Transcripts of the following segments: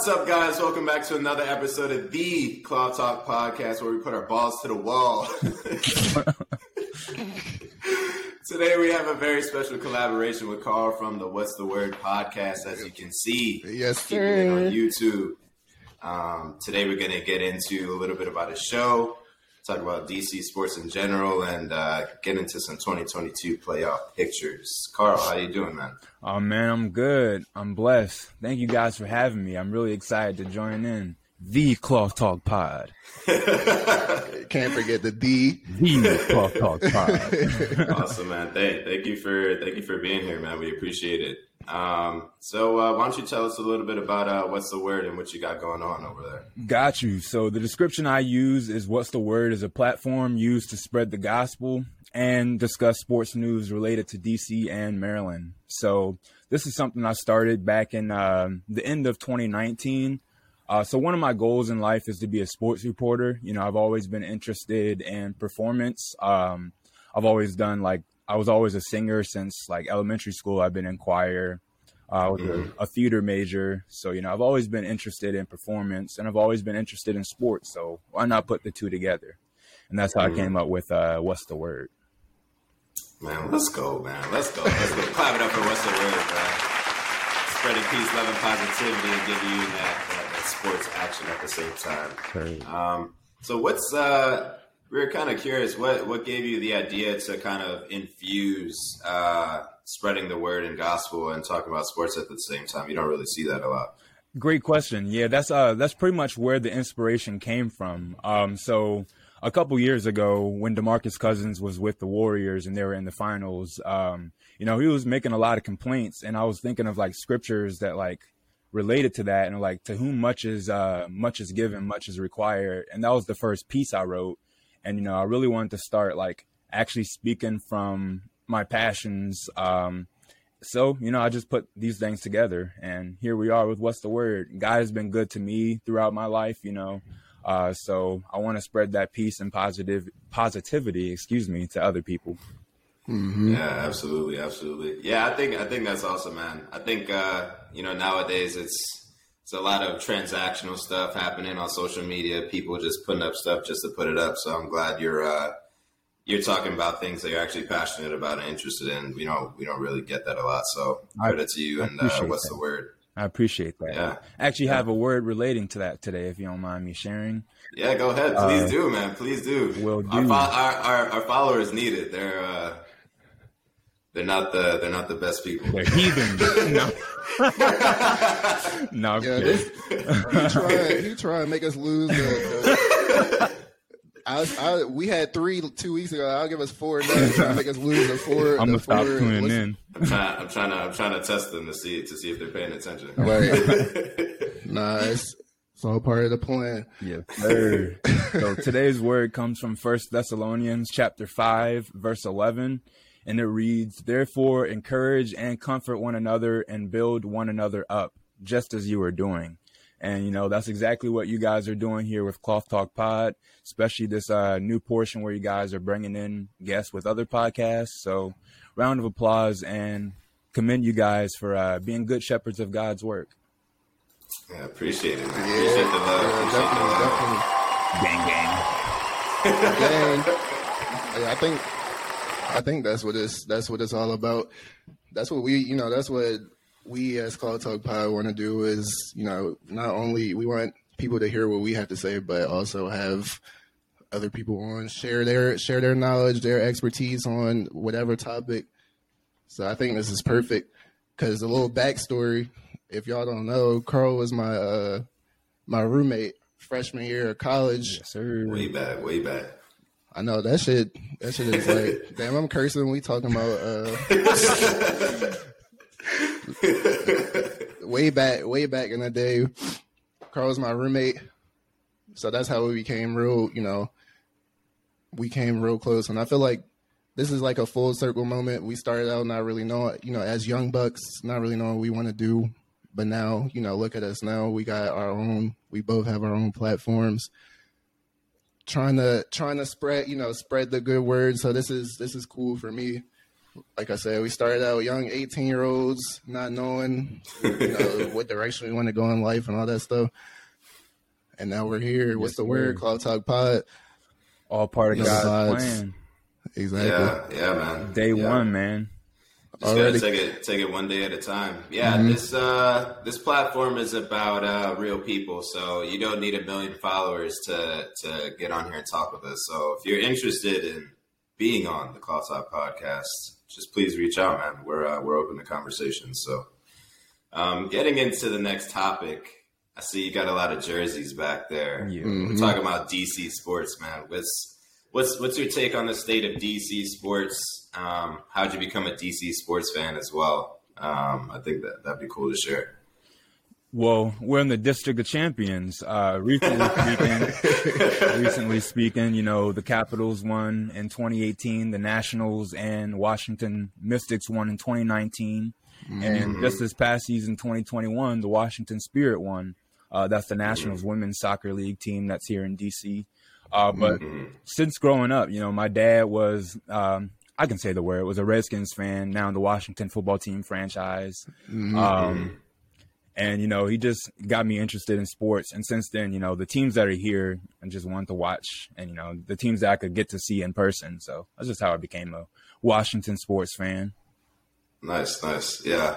What's up, guys? Welcome back to another episode of the Claw Talk Podcast, where we put our balls to the wall. Today, we have a very special collaboration with Carl from the What's the Word podcast, as you can see. Yes, it on YouTube. Um, today, we're going to get into a little bit about his show, talk about DC sports in general, and uh, get into some 2022 playoff pictures. Carl, how you doing, man? Oh man, I'm good. I'm blessed. Thank you guys for having me. I'm really excited to join in the Cloth Talk Pod. Can't forget the D. The Cloth Talk Pod. awesome, man. Thank, thank you for thank you for being here, man. We appreciate it. Um, so uh, why don't you tell us a little bit about uh, what's the word and what you got going on over there? Got you. So the description I use is what's the word is a platform used to spread the gospel and discuss sports news related to DC and Maryland. So this is something I started back in uh, the end of 2019. Uh, so one of my goals in life is to be a sports reporter. You know, I've always been interested in performance. Um, I've always done like I was always a singer since like elementary school. I've been in choir. Uh, I was mm-hmm. a, a, theater major, so you know I've always been interested in performance, and I've always been interested in sports. So why not put the two together? And that's how mm-hmm. I came up with uh, "What's the Word." Man, let's go, man. Let's go. Let's go. Clap it up for "What's the Word," man. Spreading peace, love, and positivity, and giving you that, that, that sports action at the same time. Um, so, what's uh, we were kind of curious what what gave you the idea to kind of infuse uh, spreading the word and gospel and talking about sports at the same time. You don't really see that a lot. Great question. Yeah, that's uh that's pretty much where the inspiration came from. Um, so a couple years ago, when Demarcus Cousins was with the Warriors and they were in the finals, um, you know, he was making a lot of complaints, and I was thinking of like scriptures that like related to that, and like to whom much is uh much is given, much is required, and that was the first piece I wrote and you know i really wanted to start like actually speaking from my passions um so you know i just put these things together. And here we are with what's the word? God has been good to me throughout my life you know uh so i want to spread that peace and positive positivity excuse me to other people. Mm-hmm. yeah absolutely absolutely. Yeah i think i think that's awesome man. I think uh you know nowadays it's it's a lot of transactional stuff happening on social media. People just putting up stuff just to put it up. So I'm glad you're uh, you're talking about things that you're actually passionate about and interested in. We don't we don't really get that a lot. So credit to you. And uh, what's that. the word? I appreciate that. Yeah. I actually yeah. have a word relating to that today, if you don't mind me sharing. Yeah, go ahead. Please uh, do, man. Please do. Will do. Our, fo- our, our, our, followers need it. They're uh, they're not the they're not the best people. They're heathen. no. no, I'm yeah, this, you try you try and make us lose. The, the, I, I, we had three two weeks ago. I'll give us four now. Try to make us lose the four. I'm gonna stop tuning in. I'm trying. I'm trying to. I'm trying to test them to see to see if they're paying attention. Right. nice. It's all part of the plan. Yes, sir. so today's word comes from First Thessalonians chapter five, verse eleven and it reads, Therefore, encourage and comfort one another and build one another up, just as you are doing. And, you know, that's exactly what you guys are doing here with Cloth Talk Pod, especially this uh, new portion where you guys are bringing in guests with other podcasts. So, round of applause and commend you guys for uh, being good shepherds of God's work. Yeah, appreciate it. Man. Yeah, appreciate the love. Yeah, definitely, definitely. gang. gang. Yeah, I think I think that's what it's that's what it's all about. That's what we you know that's what we as Claw Talk Pod want to do is you know not only we want people to hear what we have to say, but also have other people on share their share their knowledge, their expertise on whatever topic. So I think this is perfect because a little backstory. If y'all don't know, Carl was my uh, my roommate freshman year of college. Yes, sir. Way back, way back. I know that shit. That shit is like, damn, I'm cursing. We talking about uh, way back, way back in the day. Carl was my roommate, so that's how we became real. You know, we came real close, and I feel like this is like a full circle moment. We started out not really knowing, you know, as young bucks, not really knowing what we want to do, but now, you know, look at us now. We got our own. We both have our own platforms trying to trying to spread you know spread the good word. So this is this is cool for me. like I said, we started out young, eighteen year olds, not knowing you know what direction we want to go in life and all that stuff. And now we're here. What's the word? Cloud Talk Pod. All part of God's sides. plan. Exactly. Yeah, yeah, man. Day Yeah. one, man. Just Already. gotta take it take it one day at a time. Yeah, Mm-hmm. this uh this platform is about uh real people, so you don't need a million followers to to get on here and talk with us. So if you're interested in being on the Cloth Talk podcast, just please reach out, man. We're uh, we're open to conversations. So um getting into the next topic, I see you got a lot of jerseys back there. Yeah. We're talking about DC sports, man. What's what's what's your take on the state of DC sports? Um, how'd you become a DC sports fan as well? Um, I think that that'd be cool to share. Well, we're in the District of Champions. Uh, recently speaking, recently speaking, you know, the Capitals won in 2018, the Nationals and Washington Mystics won in 2019, and just this past season, 2021, the Washington Spirit won. Uh, that's the Nationals women's soccer league team that's here in DC. Uh, but since growing up, you know, my dad was, um, I can say the word, was a Redskins fan, now in the Washington football team franchise. Um, and you know he just got me interested in sports. And since then you know the teams that are here i just wanted to watch and you know the teams that i could get to see in person. So that's just how i became a washington sports fan. Nice, nice, yeah.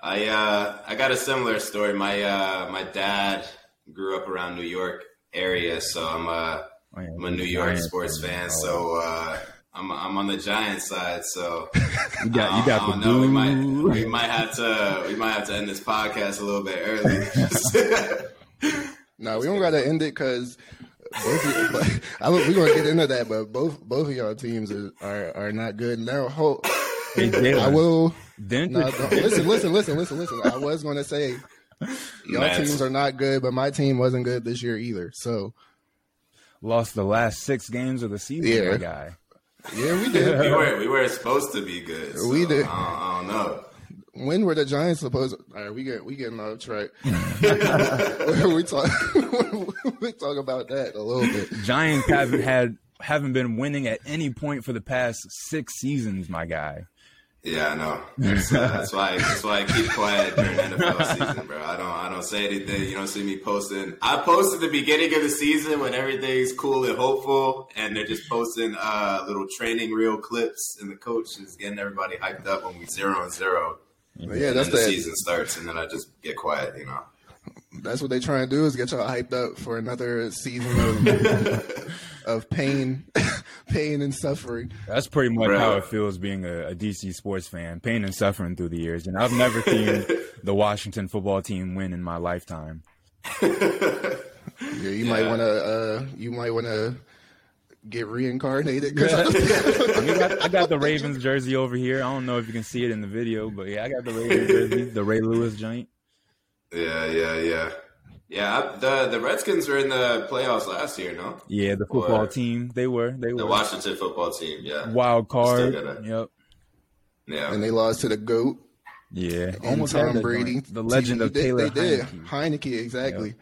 I uh, I got a similar story. My uh, my dad grew up around New York area, so I'm a yeah, I'm a New York Giants sports fan. fan. Oh. So uh, I'm I'm on the Giants side. So you got you got the know. We might we might have to we might have to end this podcast a little bit early. No, we don't got to end it because both. Of, I, we're gonna get into that, but both both of y'all teams are are, are not good now. Ho, Hey, I will. didn't No, listen, listen, listen, listen, listen. I was going to say y'all Mets. teams are not good, but my team wasn't good this year either. So lost the last six games of the season Yeah. my guy yeah, we did. we were we were supposed to be good. so We did. I don't, I don't know. when were the Giants supposed? All right, we get we getting off track. we talk we talk about that a little bit. giants haven't had haven't been winning at any point for the past six seasons my guy Yeah, I know. That's, uh, that's why. That's why I keep quiet during NFL season, bro. I don't. I don't say anything. You don't see me posting. I post at the beginning of the season when everything's cool and hopeful, and they're just posting uh, little training reel clips, and the coach is getting everybody hyped up when we zero and zero. But yeah, that's the that. season starts, and then I just get quiet. You know. That's what they try and do is get y'all hyped up for another season of of pain, pain and suffering. That's pretty much Bro. how it feels being a, a DC sports fan, pain and suffering through the years. And I've never seen the Washington football team win in my lifetime. Yeah, you might want to. Uh, you might want to get reincarnated. 'cause I, mean, I, got, I got the Ravens jersey over here. I don't know if you can see it in the video, but yeah, I got the Ravens jersey, the Ray Lewis joint. Yeah, yeah, yeah, yeah. The the Redskins were in the playoffs last year, no? Yeah, the football Or- team. They were. They The were. Washington football team. Yeah, Wild card. Still gotta- Yep. yeah. and they lost to the goat. Yeah. and Almost Tom that Brady. joint. The legend They of did- Taylor They did Heinicke. Heinicke exactly.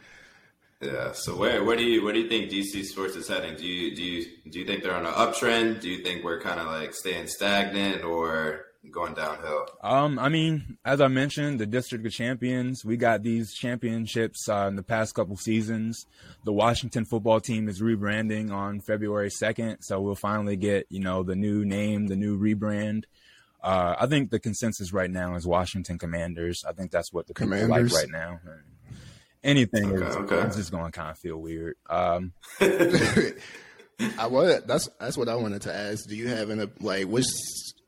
Yeah. So where where do you where do you think DC sports is heading? Do you do you do you think they're on an uptrend? Do you think we're kind of like staying stagnant or going downhill? Um, I mean, as I mentioned, the District of Champions, we got these championships uh, in the past couple seasons. The Washington football team is rebranding on February 2nd, so we'll finally get, you know, the new name, the new rebrand. Uh, I think the consensus right now is Washington Commanders. I think that's what the people like right now. Anything is Okay, okay. it's just going to kind of feel weird. Um, I was. That's that's what I wanted to ask. Do you have an like which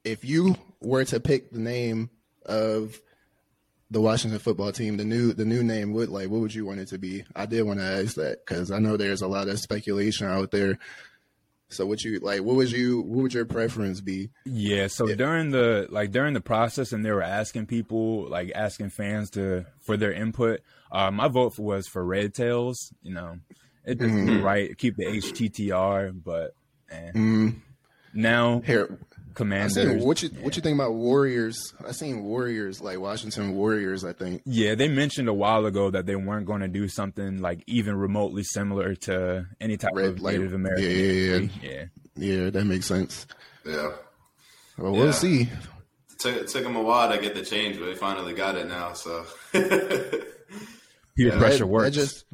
if you were to pick the name of the Washington football team, the new the new name would like what would you want it to be? I did want to ask that because I know there's a lot of speculation out there. So what you like? What would you? What would your preference be? Yeah, so during the like during the process, and they were asking people, like asking fans to for their input. Uh, my vote was for Red Tails. You know, it just Mm-hmm. right. Keep the HTTR, but eh. Mm, now here, Commanders. seen what you what you think about Warriors? I seen Warriors like Washington Warriors. I think Yeah, they mentioned a while ago that they weren't going to do something like even remotely similar to any type Red, of like- Native American. yeah, yeah, yeah. yeah. yeah, that makes sense. Yeah. Well, we'll Yeah. see. It took, it took them a while to get the change, but they finally got it now. So Peer That- pressure that works. just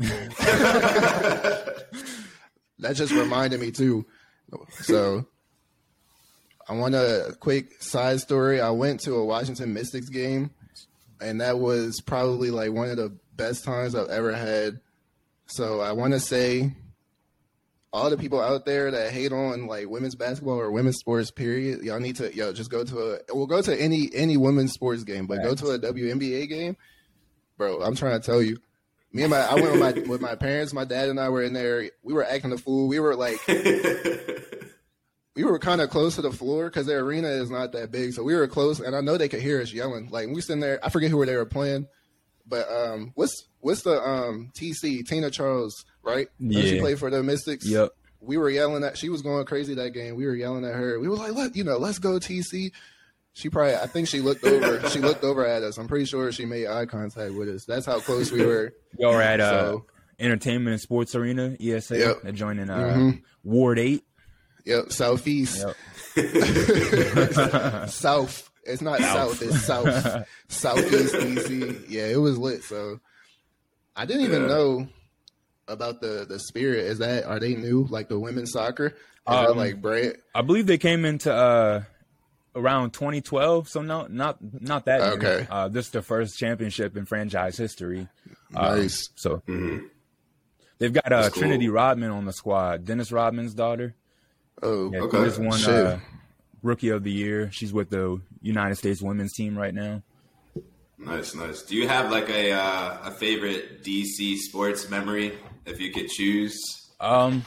that just reminded me too. So I want a quick side story. I went to a Washington Mystics game, and that was probably like one of the best times I've ever had. So I want to say all the people out there that hate on like women's basketball or women's sports period y'all need to yo just go to a we'll go to any any women's sports game but go to a WNBA game. Bro i'm trying to tell you. Me and my i went with my with my parents. My dad and i were in there. We were acting a fool. We were like we were kind of close to the floor because the arena is not that big so we were close and i know they could hear us yelling like we sitting there i forget who they were playing but um what's what's the um tc tina charles right Doesn't she played for the mystics Yep. we were yelling at she was going crazy that game. We were yelling at her. We were like, let you know, let's go TC. She probably I think she looked over she looked over at us. I'm pretty sure she made eye contact with us. That's how close we were. Y'all were at uh, Entertainment and Sports Arena, ESA, Yep. adjoining uh, Mhm. Ward 8. Yep, southeast. Yep. South. It's not south, it's south. Southeast DC. Yeah, it was lit. So I didn't even Yeah. know about the the spirit. Is that are they new? Like the women's soccer? Is that Um, like brand I believe they came into uh, around 2012, so no, not not that. new. Okay. Uh, this is the first championship in franchise history. Um, nice. So Mhm. they've got uh, That's cool. Trinity Rodman on the squad. Dennis Rodman's daughter. Oh, Yeah, Okay. she just won uh, Rookie of the Year. She's with the United States women's team right now. nice, nice. Do you have like a uh, a favorite DC sports memory if you could choose? Um,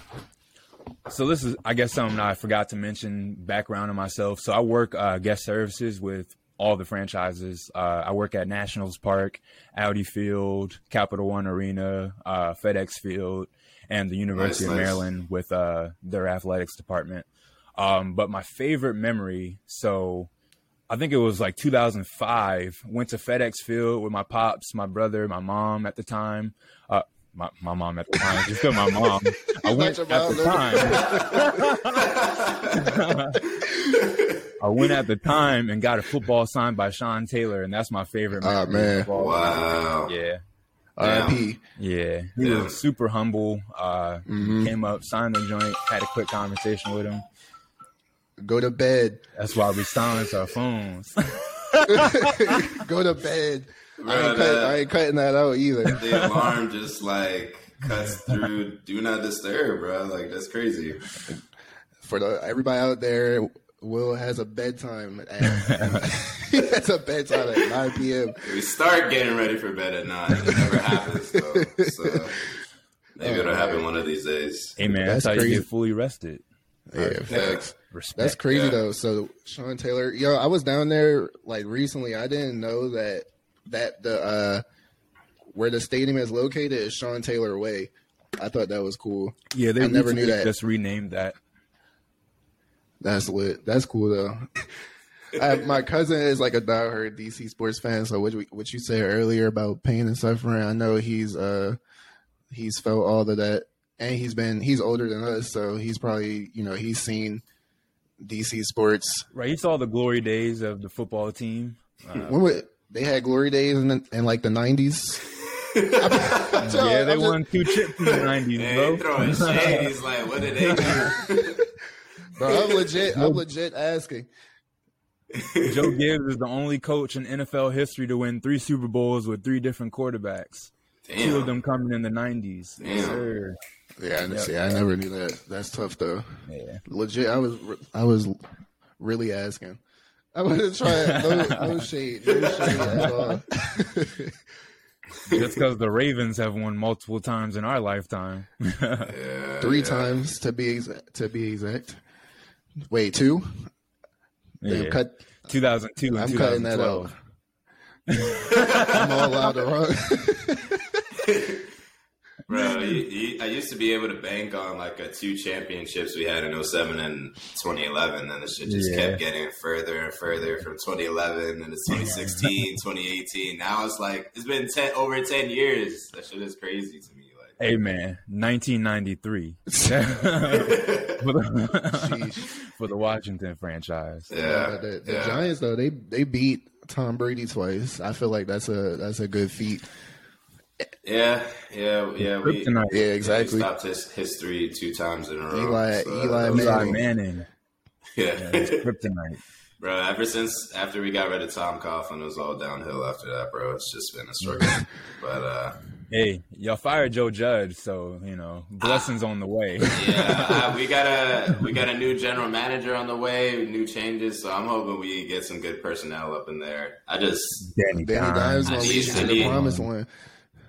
so this is, I guess, something I forgot to mention. Background on myself. So I work uh, guest services with all the franchises. Uh, I work at Nationals Park, Audi Field, Capital One Arena, uh, FedEx Field, and the University Nice, of nice. Maryland with uh, their athletics department. Um, but my favorite memory, so I think it was like 2005. Went to FedEx Field with my pops, my brother, my mom at the time. Uh, my, my mom at the time, just my mom. I went at the time. I went at the time and got a football signed by Sean Taylor, and that's my favorite. Memory of man. Wow. Yeah, R.I.P. yeah. He Yeah. was super humble. Uh, Mhm. Came up, signed the joint, had a quick conversation with him. Go to bed. That's why we silence our phones. Go to bed. I Bro, ain't, cut, that- I ain't cutting that out either. the alarm just like cuts through do not disturb, bro. Like that's crazy. For the everybody out there, Will has a bedtime. At, he has a bedtime at 9 p.m. We start getting ready for bed at nine. It never happens though. So maybe it'll happen one of these days. hey man, That's that's, how you get fully rested. Yeah, facts. Respect. That's crazy Yeah. though. So Sean Taylor, yo, I was down there like recently. I didn't know that that the uh where the stadium is located is Sean Taylor Way. I thought that was cool. Yeah, they I never knew that. Just renamed that. That's lit. That's cool though. I, my cousin is like a diehard DC sports fan. So what you, what you said earlier about pain and suffering, I know he's uh he's felt all of that, and he's been he's older than us, so he's probably you know he's seen DC sports. Right, he saw the glory days of the football team. Uh, When would, they had glory days in, the, in like the nineties. yeah, they won two chips in the nineties, Hey, bro. throwing shade. He's like, what did they do? Bro, I'm legit. I'm legit asking. Joe Gibbs is the only coach in NFL history to win three Super Bowls with three different quarterbacks. Two of them coming in the nineties. Damn. Yeah, I, see, I never knew that. That's tough though. Yeah. legit i was i was really asking i wasn't trying no, no shade no shade at all Just because the Ravens have won multiple times in our lifetime. Yeah, three yeah. times to be exact to be exact wait two Yeah. cut 2002 i'm cutting that out i'm all allowed to run Bro, you, you, I used to be able to bank on like a two championships we had in 07 and 2011, and the shit just Yeah. kept getting further and further from 2011 and it's 2016, 2018. Now it's like it's been 10 over 10 years. That shit is crazy to me. Like Hey man, 1993 for, the, for the Washington franchise. Yeah, Uh, the, the yeah. Giants though they they beat Tom Brady twice. I feel like that's a that's a good feat. Yeah, yeah, yeah. We, Yeah, exactly. We stopped his history two times in a row. Eli- so Eli that Eli Manning. Manning, Yeah. it's kryptonite. bro, ever since after we got rid of Tom Coughlin, it was all downhill after that, bro. It's just been a struggle. but uh Hey, y'all fired Joe Judge, so you know blessings on the way. yeah, I, we got a we got a new general manager on the way, new changes. So I'm hoping we get some good personnel up in there. I just Danny, Danny Dimes. Dimes I gonna need- lead you to the need- promised one.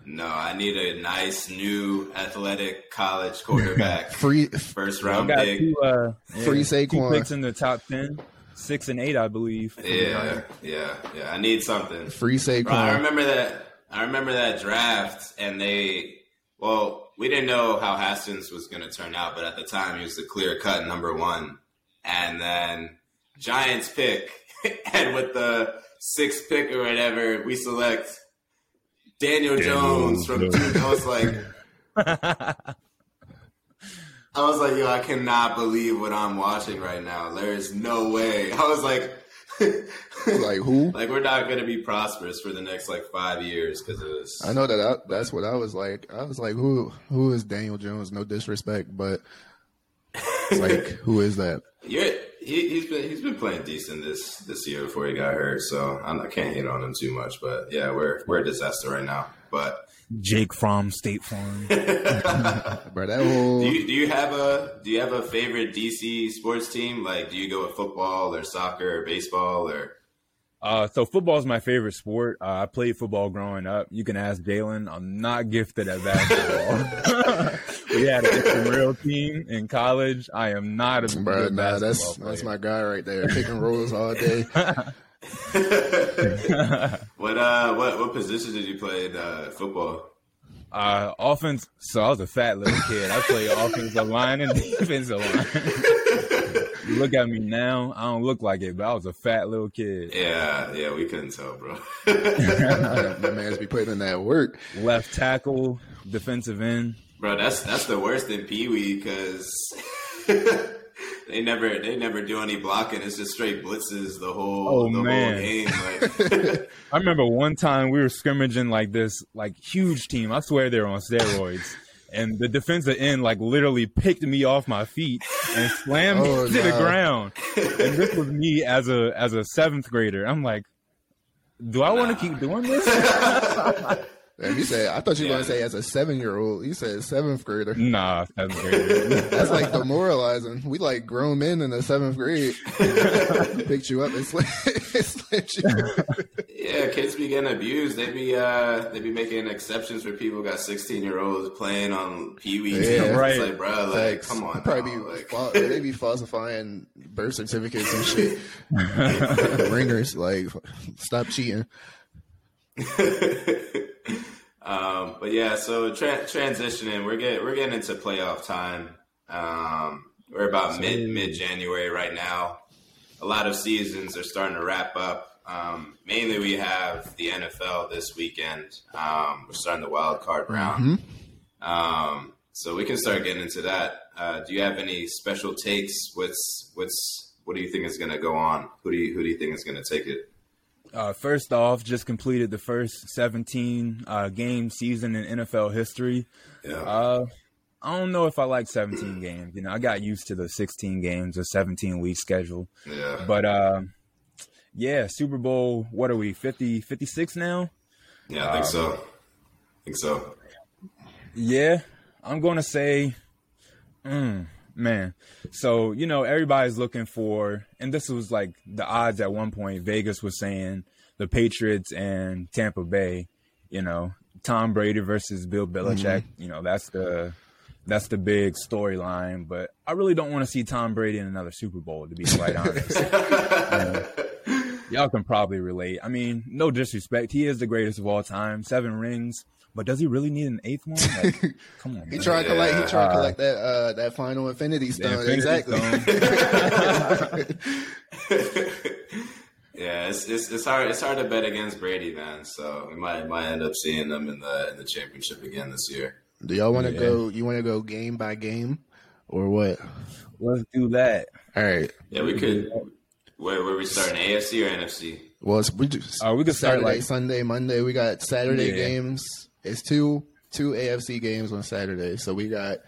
no, I need a nice new athletic college quarterback, Free first Y'all round got pick. two, uh, yeah, Free two Saquon. picks in the top ten, six and eight, I believe. Yeah, yeah, yeah. I need something. free Bro, I remember that. I remember that draft, and they. Well, we didn't know how Haskins was going to turn out, but at the time he was the clear cut number one. And then Giants pick, and with the sixth pick or whatever, we select Daniel, Jones from. Jones. I was like, I was like, yo, I cannot believe what I'm watching right now. There is no way. I was like. Like who? Like we're not going to be prosperous for the next like five years because it was. I know that I, that's what I was like. I was like, who who is Daniel Jones? No disrespect, but like who is that? You're, he, he's been he's been playing decent this this year before he got hurt, so I'm, I can't hate on him too much. But yeah, we're we're a disaster right now. But Jake from State Farm. Bro, that whole do you do you have a do you have a favorite DC sports team? Like, do you go with football or soccer or baseball or? Uh, so football is my favorite sport. Uh, I played football growing up. You can ask Jalen. I'm not gifted at basketball. we had an real team in college. I am not a bro, good nah, basketball that's player. that's my guy right there, picking rolls all day. What uh what what position did you play in uh, football? Uh, offense. So I was a fat little kid. I played offensive line and defensive line. you look at me now. I don't look like it, but I was a fat little kid. Yeah, yeah, we couldn't tell, bro. that man's be putting in that work. Left tackle, defensive end. Bro, that's that's the worst in Pee Wee because they never they never do any blocking. It's just straight blitzes the whole Oh, the man. whole game. Like, I remember one time we were scrimmaging like this, like huge team. I swear they're on steroids. And the defensive end like literally picked me off my feet and slammed Oh, me to the ground. And this was me as a as a seventh grader. I'm like, do I want to keep doing this? And you said, I thought you were Yeah. gonna say as a seven year old. You said seventh grader. nah, seventh grader. That's like demoralizing. We like grown men in the seventh grade. Picked you up and slammed, slammed you. yeah, kids be getting abused. They be uh they be making exceptions for people who got sixteen year olds playing on Pee Wee teams. Yeah. Right. It's like, bro, like Facts. come on, Probably now. be like, fa- they be falsifying birth certificates and shit. Ringers, like, stop cheating. Um, but yeah, so tra- transitioning, we're getting we're getting into playoff time. Um, we're about mid mid January right now. A lot of seasons are starting to wrap up. Um, mainly, we have the NFL this weekend. Um, we're starting the wild card round, um, so we can start getting into that. Uh, do you have any special takes? What's what's what do you think is going to go on? Who do you who do you think is going to take it? Uh, first off, just completed the first 17 uh, game season in NFL history. Yeah, Uh, I don't know if I like 17 games. You know, I got used to the 16 games, a 17 week schedule. yeah. But uh, yeah, Super Bowl. What are we? 50, 56 now? Yeah, I think so. I think so. Yeah, I'm going to say, mm, man. So, you know, everybody's looking for, and this was like the odds at one point. Vegas was saying the Patriots and Tampa Bay, you know, Tom Brady versus Bill Belichick. Mm-hmm. You know, that's the. That's the big storyline, but I really don't want to see Tom Brady in another Super Bowl, to be quite honest. Y'all can probably relate. I mean, no disrespect. He is the greatest of all time. Seven rings. But does he really need an eighth one? Like, come on. He tried to collect. He tried to collect that uh, that final Infinity Stone. Infinity exactly. Yeah, it's, it's it's hard it's hard to bet against Brady, man. So we might might end up seeing them in the in the championship again this year. Do y'all want to Yeah. go? You want to go game by game, or what? Let's do that. All right. Yeah, we could. Where where we starting? AFC or NFC? Well, it's, we just Uh, we could start, Saturday, like- Sunday, Monday. We got Saturday Yeah. games. It's two two AFC games on Saturday. So we got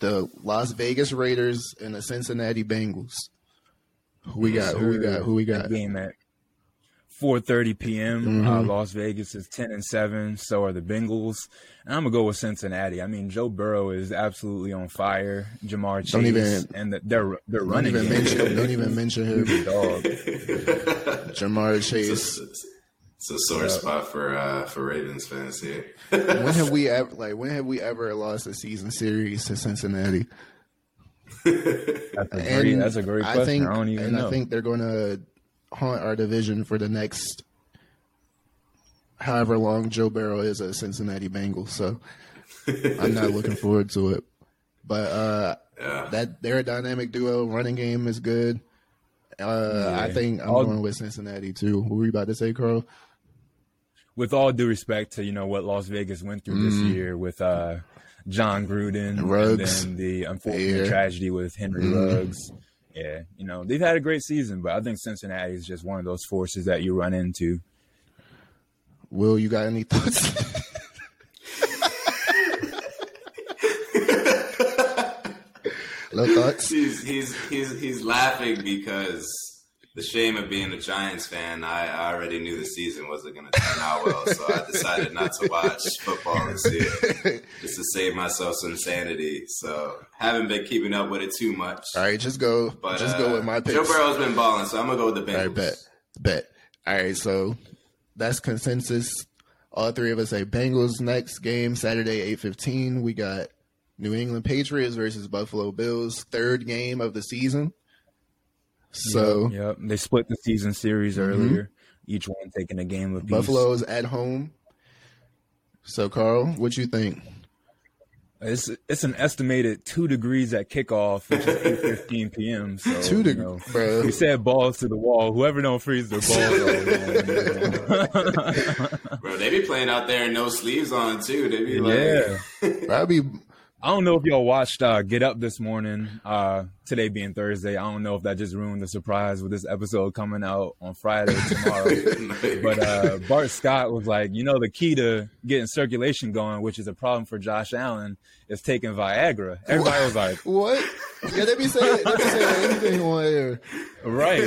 the Las Vegas Raiders and the Cincinnati Bengals. Who we got? Who we got? Who we That got? game at 4:30 p.m. Mm-hmm. Uh, Las Vegas is 10 and seven. So are the Bengals. And I'm gonna go with Cincinnati. I mean, Joe Burrow is absolutely on fire. Ja'Marr Chase Don't even- and the, they're they're Don't running. even game. mention. Don't even mention him. Dog. Ja'Marr It's Chase. A, it's a sore spot for uh, for Ravens fans here. When have we ever like? When have we ever lost a season series to Cincinnati? That's a great, that's a great question. I, think, don't even and know. I think they're going to haunt our division for the next however long Joe Burrow is a Cincinnati Bengals. So I'm not looking forward to it. But uh, Yeah. that they're a dynamic duo. Running game is good. Uh, I think I'm All- going with Cincinnati too. What were you about to say, Carl? With all due respect to you know what Las Vegas went through this year with uh, Jon Gruden. Ruggs. and then the unfortunate Yeah. tragedy with Henry Mhm. Ruggs. Yeah, you know they've had a great season, but I think Cincinnati is just one of those forces that you run into. Will, you got any thoughts? no thoughts? he's he's he's he's laughing because the shame of being a Giants fan. I, I already knew the season wasn't going to turn out well, so I decided not to watch football this year just to save myself some sanity. So haven't been keeping up with it too much. All right, just go. But just uh, go with my picks. Joe Burrow's been balling, so I'm gonna go with the Bengals. All right, bet, bet. All right, so that's consensus. All three of us say Bengals next game Saturday eight fifteen. We got New England Patriots versus Buffalo Bills, third game of the season. So Yep, they split the season series mm-hmm. earlier, each one taking a game apiece. Buffalo's at home. So Carl, what you think? It's it's an estimated two degrees at kickoff, which is eight fifteen p.m. So Two you know, bro. We said balls to the wall. Whoever don't freeze their balls. off, Bro, they be playing out there and no sleeves on too. They be like, yeah. Probably I don't know if y'all watched uh, Get Up this morning. Uh, today being Thursday, I don't know if that just ruined the surprise with this episode coming out on Friday tomorrow. but uh, Bart Scott was like, you know, the key to getting circulation going, which is a problem for Josh Allen, is taking Viagra. Everybody was like, what? Yeah, they be saying they be saying anything on air. right.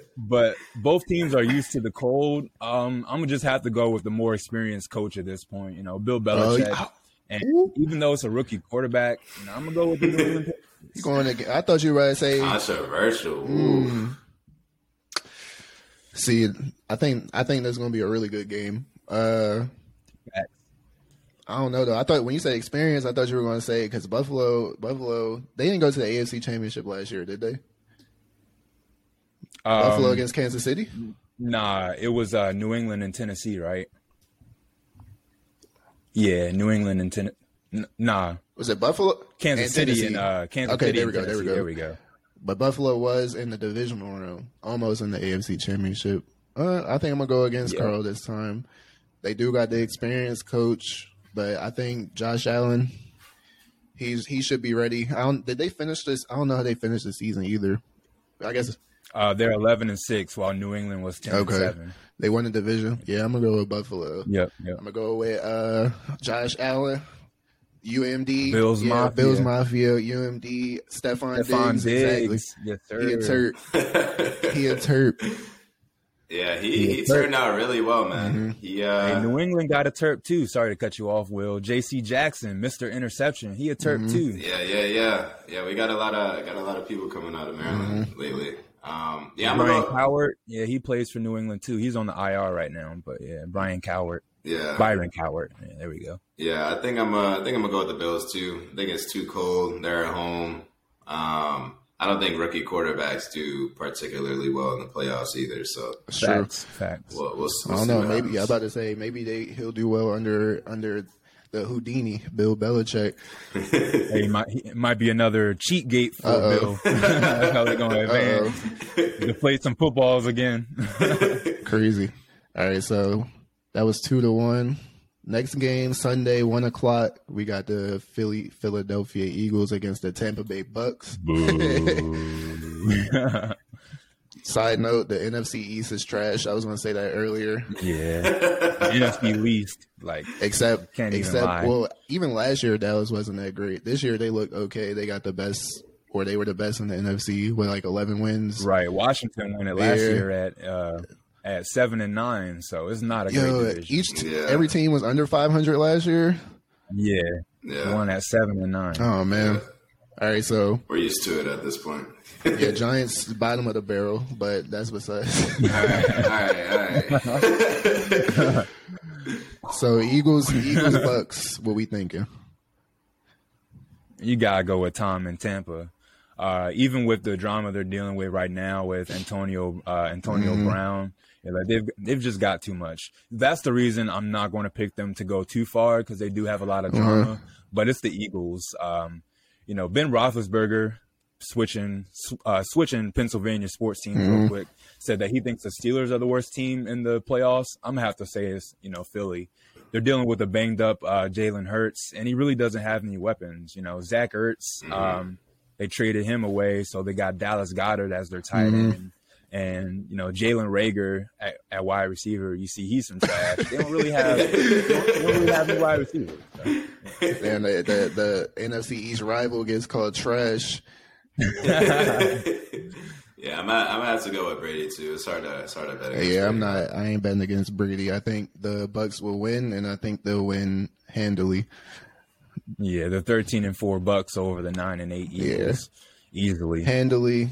But both teams are used to the cold. Um, I'm gonna just have to go with the more experienced coach at this point. You know, Bill Oh, Belichick. yeah. And Ooh. even though it's a rookie quarterback, you know, I'm gonna go with the New England You going to? I thought you were about to say. controversial. Mm. See, I think I think that's going to be a really good game. Uh, I don't know though. I thought when you said experience, I thought you were going to say because Buffalo, Buffalo, they didn't go to the AFC Championship last year, did they? Um, Buffalo against Kansas City. Nah, it was uh, New England and Tennessee, right? Yeah, New England and Tennessee. Nah, Was it Buffalo? Kansas and City Tennessee. and uh, Kansas Okay, City. there we go, there we go. There we go. But Buffalo was in the divisional round, almost in the AFC Championship. Uh, I think I'm gonna go against Yeah. Carl this time. They do got the experienced coach, but I think Josh Allen, he's he should be ready. I don't. Did they finish this? I don't know how they finished the season either. I guess Uh, they're 11 and six, while New England was 10 okay. and seven. They won the division. Yeah, I'm gonna go with Buffalo. Yep, yep. I'm gonna go with uh, Josh Allen, UMD, Bills yeah, Mafia. Bills Mafia, UMD, Stefon, Stefon Diggs, Diggs, yes exactly. He a sir. turd. He a turd. Yeah, he, he turned out really well, man. He uh, Hey, New England got a terp too. Sorry to cut you off, Will. J.C. Jackson, Mr. Interception, he a terp too. Yeah, yeah, yeah, yeah. We got a lot of got a lot of people coming out of Maryland lately. Um, yeah, I'm Brian gonna go. Cowart, yeah, he plays for New England too. He's on the IR right now, but yeah, Brian Cowart, Yeah, Byron Cowart. Yeah, there we go. yeah. I think I'm. Uh, I think I'm gonna go with the Bills too. I think it's too cold. They're at home. Um, I don't think rookie quarterbacks do particularly well in the playoffs either. So Sure. Facts, facts. we'll, we'll, I we'll don't know. what Maybe I'm happens. about to say maybe they he'll do well under under the Houdini, Bill Belichick. Hey, it might, it might be another cheat gate for Uh-oh. Bill. That's how they're going to advance. Deflate some footballs again. Crazy. All right, so that was two to one. Next game Sunday, one o'clock. We got the Philly Philadelphia Eagles against the Tampa Bay Bucks. Side note: the NFC East is trash. I was going to say that earlier. Yeah, NFC least like except Can't even except lie. well, even last year Dallas wasn't that great. This year they look okay. They got the best, or they were the best in the NFC with like eleven wins. right. Washington won it last Yeah. year at uh, at seven and nine, so it's not a Yo, great division. each t- Yeah. every team was under five hundred last year. yeah, Yeah. one at seven and nine. Oh man! All right, so We're used to it at this point. yeah, Giants bottom of the barrel, but that's besides. all right, all right, all right. so Eagles, Eagles, Bucks. What we thinking? you gotta go with Tom in Tampa. Uh, even with the drama they're dealing with right now with Antonio uh, Antonio Brown, yeah, like they've they've just got too much. That's the reason I'm not going to pick them to go too far because they do have a lot of drama. But it's the Eagles. Um, you know, Ben Roethlisberger switching uh, switching Pennsylvania sports teams real quick said that he thinks the Steelers are the worst team in the playoffs. I'm gonna have to say it's you know Philly. They're dealing with a banged up uh, Jalen Hurts, and he really doesn't have any weapons. You know, Zach Ertz, um, they traded him away, so they got Dallas Goedert as their tight end. And you know Jalen Reagor at, at wide receiver, you see he's some trash. They don't really have, they don't, they don't really have any wide receivers. so. And the, the the NFC East rival gets called trash. Yeah, I'm gonna, I'm gonna have to go with Brady too. It's hard to it's hard to bet. against Yeah, I'm not. I ain't betting against Brady. I think the Bucks will win, and I think they'll win handily. Yeah, the thirteen and four Bucks over the nine and eight Eagles easily. Handily.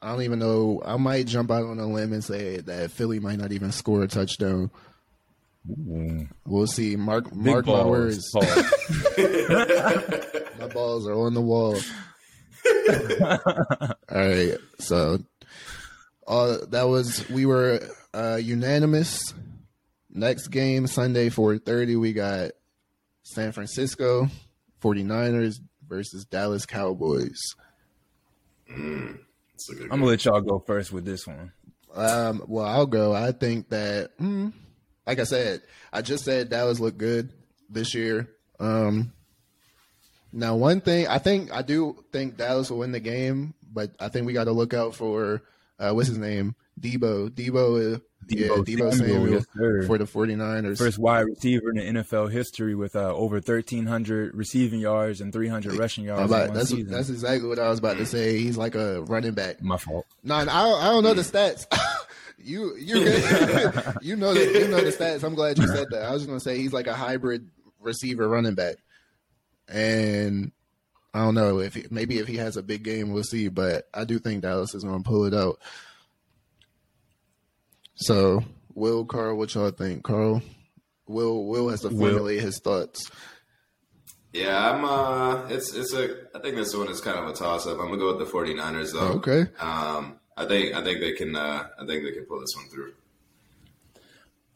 I don't even know. I might jump out on a limb and say that Philly might not even score a touchdown. Mm. We'll see. Mark Big mark my words. My balls are on the wall. All right. So uh, that was we were uh, unanimous. Next game Sunday 4:30 we got San Francisco 49ers versus Dallas Cowboys. It's a good I'm gonna let y'all go first with this one. Um, well, I'll go. I think that, mm, like I said, I just said Dallas looked good this year. Um, now, one thing I think I do think Dallas will win the game, but I think we got to look out for uh, what's his name, Deebo. Deebo, uh, yeah, Deebo Deebo Samuel, Samuel yes, for the 49ers. First wide receiver in the NFL history with uh, over 1,300 receiving yards and 300 rushing yards about- in one that's season. that's exactly what I was about to say. He's like a running back. my fault. No, I don't, I don't know the stats. you you you know the, you know the stats. I'm glad you said that. I was going to say he's like a hybrid receiver running back, and I don't know if he, maybe if he has a big game, we'll see. But I do think Dallas is going to pull it out. So, Will Carl, what y'all think, Carl? Will Will has to formulate his thoughts. Yeah, I'm. Uh, it's it's a. I think this one is kind of a toss up. I'm gonna go with the 49ers though. Okay. Um, I think I think they can. Uh, I think they can pull this one through.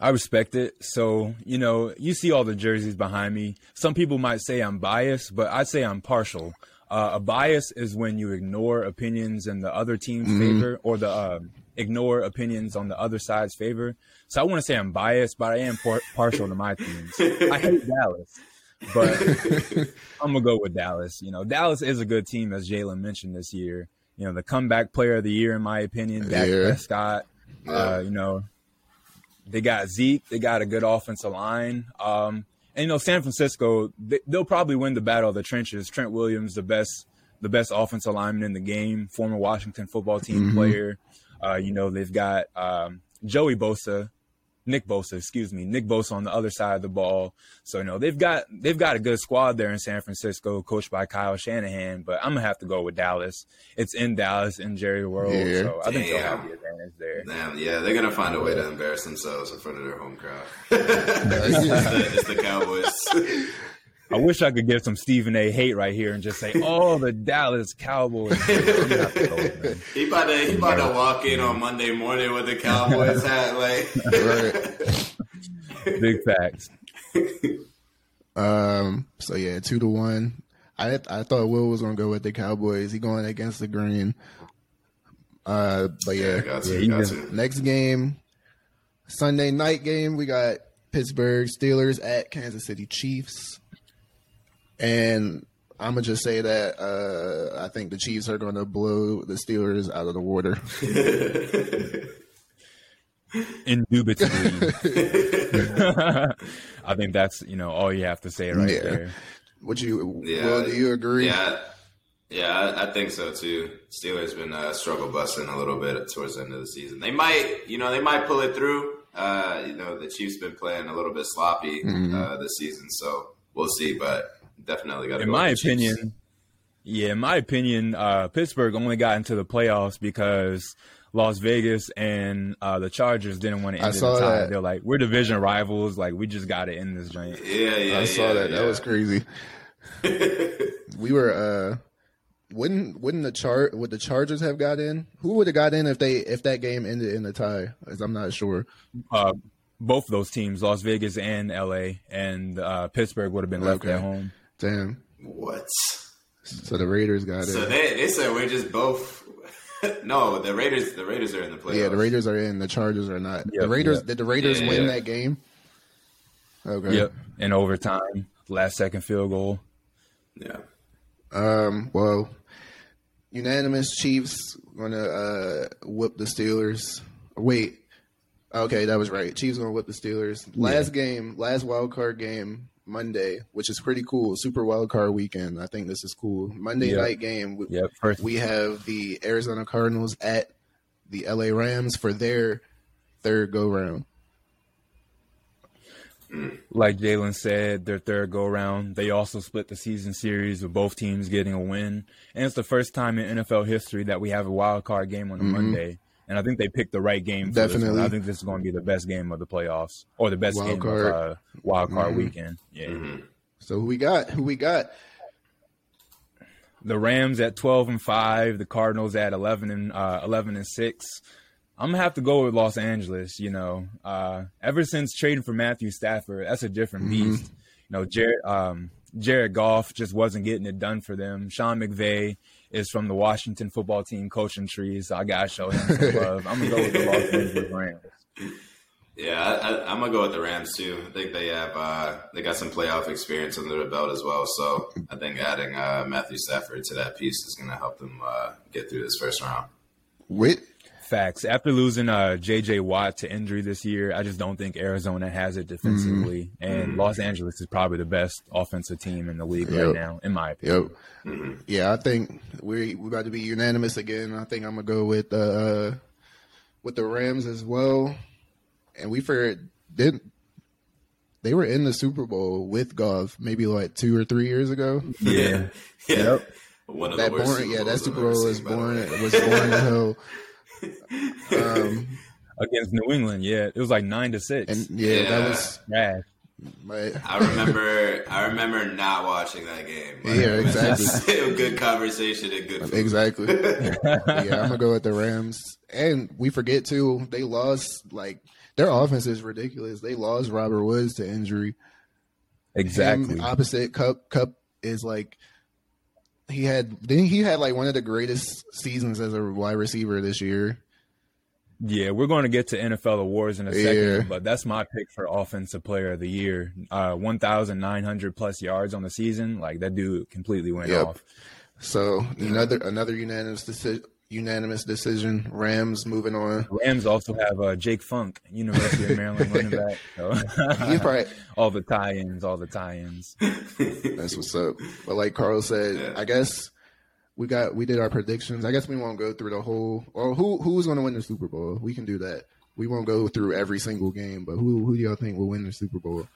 I respect it. So, you know, you see all the jerseys behind me. Some people might say I'm biased, but I'd say I'm partial. Uh, a bias is when you ignore opinions in the other team's favor or the um ignore opinions on the other side's favor. So I want to say I'm biased, but I am par- partial to my teams. I hate Dallas, but I'm going to go with Dallas. You know, Dallas is a good team, as Jalen mentioned this year. You know, the comeback player of the year, in my opinion, Dak Yeah. Prescott. Uh, you know, they got Zeke. They got a good offensive line. Um, and you know, San Francisco, they, they'll probably win the battle of the trenches. Trent Williams, the best, the best offensive lineman in the game, former Washington football team player. Uh, you know, they've got um, Joey Bosa, Nick Bosa, excuse me, Nick Bosa on the other side of the ball. So you know, they've got they've got a good squad there in San Francisco, coached by Kyle Shanahan. But I'm gonna have to go with Dallas. It's in Dallas, in Jerry World, Yeah. so I think they'll have the advantage there. Damn, yeah, they're gonna find a way to embarrass themselves in front of their home crowd. it's, the, it's the Cowboys. I wish I could get some Stephen A. hate right here and just say, "Oh, the Dallas Cowboys." I'm gonna have to go with them. he about to he about to walk in on Monday morning with the Cowboys hat, like. Big facts. Um. So yeah, two to one. I I thought Will was gonna go with the Cowboys. He going against the green. Uh. But Yeah, yeah. got to, Yeah, he got to. Next game, Sunday night game. We got Pittsburgh Steelers at Kansas City Chiefs. And I'm gonna just say that uh, I think the Chiefs are gonna blow the Steelers out of the water. Indubitably. I think that's you know all you have to say right Yeah. there. Would you? Yeah. Will, do you agree? Yeah, yeah, I, I think so too. Steelers been uh, struggle busting a little bit towards the end of the season. They might, you know, they might pull it through. Uh, you know, the Chiefs been playing a little bit sloppy Mm-hmm. uh, this season, so we'll see. But definitely got to. In my opinion, yeah, in my opinion, uh, Pittsburgh only got into the playoffs because Las Vegas and uh, the Chargers didn't want to I end saw the tie. that. They're like, we're division rivals. Like, we just got to end this joint. yeah, yeah, I saw yeah, that. Yeah. That was crazy. we were. uh Wouldn't wouldn't the char would the Chargers have got in? Who would have got in if they if that game ended in a tie? 'Cause I'm not sure. Uh, both those teams, Las Vegas and LA, and uh, Pittsburgh would have been left Okay. at home. Damn. What? So the Raiders got it. So they they said we're just both. no, the Raiders. The Raiders are in the playoffs. Yeah, the Raiders are in. The Chargers are not. the Raiders yep. did the Raiders Yeah, win yeah. that game? Okay. Yep. In overtime, last second field goal. Yeah. Um. Well, unanimous Chiefs gonna uh whip the Steelers. Wait. Okay, that was right. Chiefs gonna whip the Steelers. Last game, last wild card game Monday, which is pretty cool. Super wild card weekend. I think this is cool. Monday Yep. night game. we- Yep. We have the Arizona Cardinals at the LA Rams for their third go round. like Jalen said, their third go round. They also split the season series with both teams getting a win. And it's the first time in NFL history that we have a wild card game on a mm-hmm. Monday. And I think they picked the right game. For Mm-hmm. Definitely. one. I think this is going to be the best game of the playoffs or the best Wild game card. Mm-hmm. of uh, wild card weekend. Yeah. So who we got? Who we got? The Rams at 12 and 5, the Cardinals at 11 and uh, 11 and 6. I'm gonna have to go with Los Angeles. You know, uh, ever since trading for Matthew Stafford, that's a different beast. You know, Jared um, Jared Goff just wasn't getting it done for them. Sean McVay is from the Washington football team coaching trees, so I gotta show him some love. I'm gonna go with the Los Angeles Rams. Yeah, I, I, I'm gonna go with the Rams too. I think they have uh, they got some playoff experience under their belt as well. So I think adding uh, Matthew Stafford to that piece is gonna help them uh, get through this first round. Wait. Facts. After losing uh, J.J. Watt to injury this year, I just don't think Arizona has it defensively, and Los Angeles is probably the best offensive team in the league Yep. right now, in my opinion. Yep. Yeah, I think we we about to be unanimous again. I think I'm gonna go with uh with the Rams as well. And we for didn't they were in the Super Bowl with Goff maybe like two or three years ago. Yeah. Yeah, Yep. one of That the worst. born yeah, that Super Bowl was seen, by the born way. was born in hell. Um Against New England, yeah, it was like nine to six. and yeah, that was bad. my I remember, I remember not watching that game. Like, Yeah, exactly. Good conversation and good. Food. Exactly. yeah, I'm gonna go with the Rams. And we forget too, they lost like their offense is ridiculous. They lost Robert Woods to injury. Exactly. Him opposite Kupp Kupp is like he had then he had like one of the greatest seasons as a wide receiver this year. Yeah, we're going to get to NFL awards in a second, Yeah. but that's my pick for offensive player of the year. Uh, 1,900 plus yards on the season. Like that dude completely went Yep. off. So another another unanimous decision unanimous decision. Rams moving on. Rams also have uh, Jake Funk, University of Maryland running back. So He's probably all the tie-ins, all the tie-ins. That's what's up. But like Carl said, I guess we got we did our predictions. I guess we won't go through the whole or who who's going to win the Super Bowl. We can do that. We won't go through every single game, but who who do y'all think will win the Super Bowl?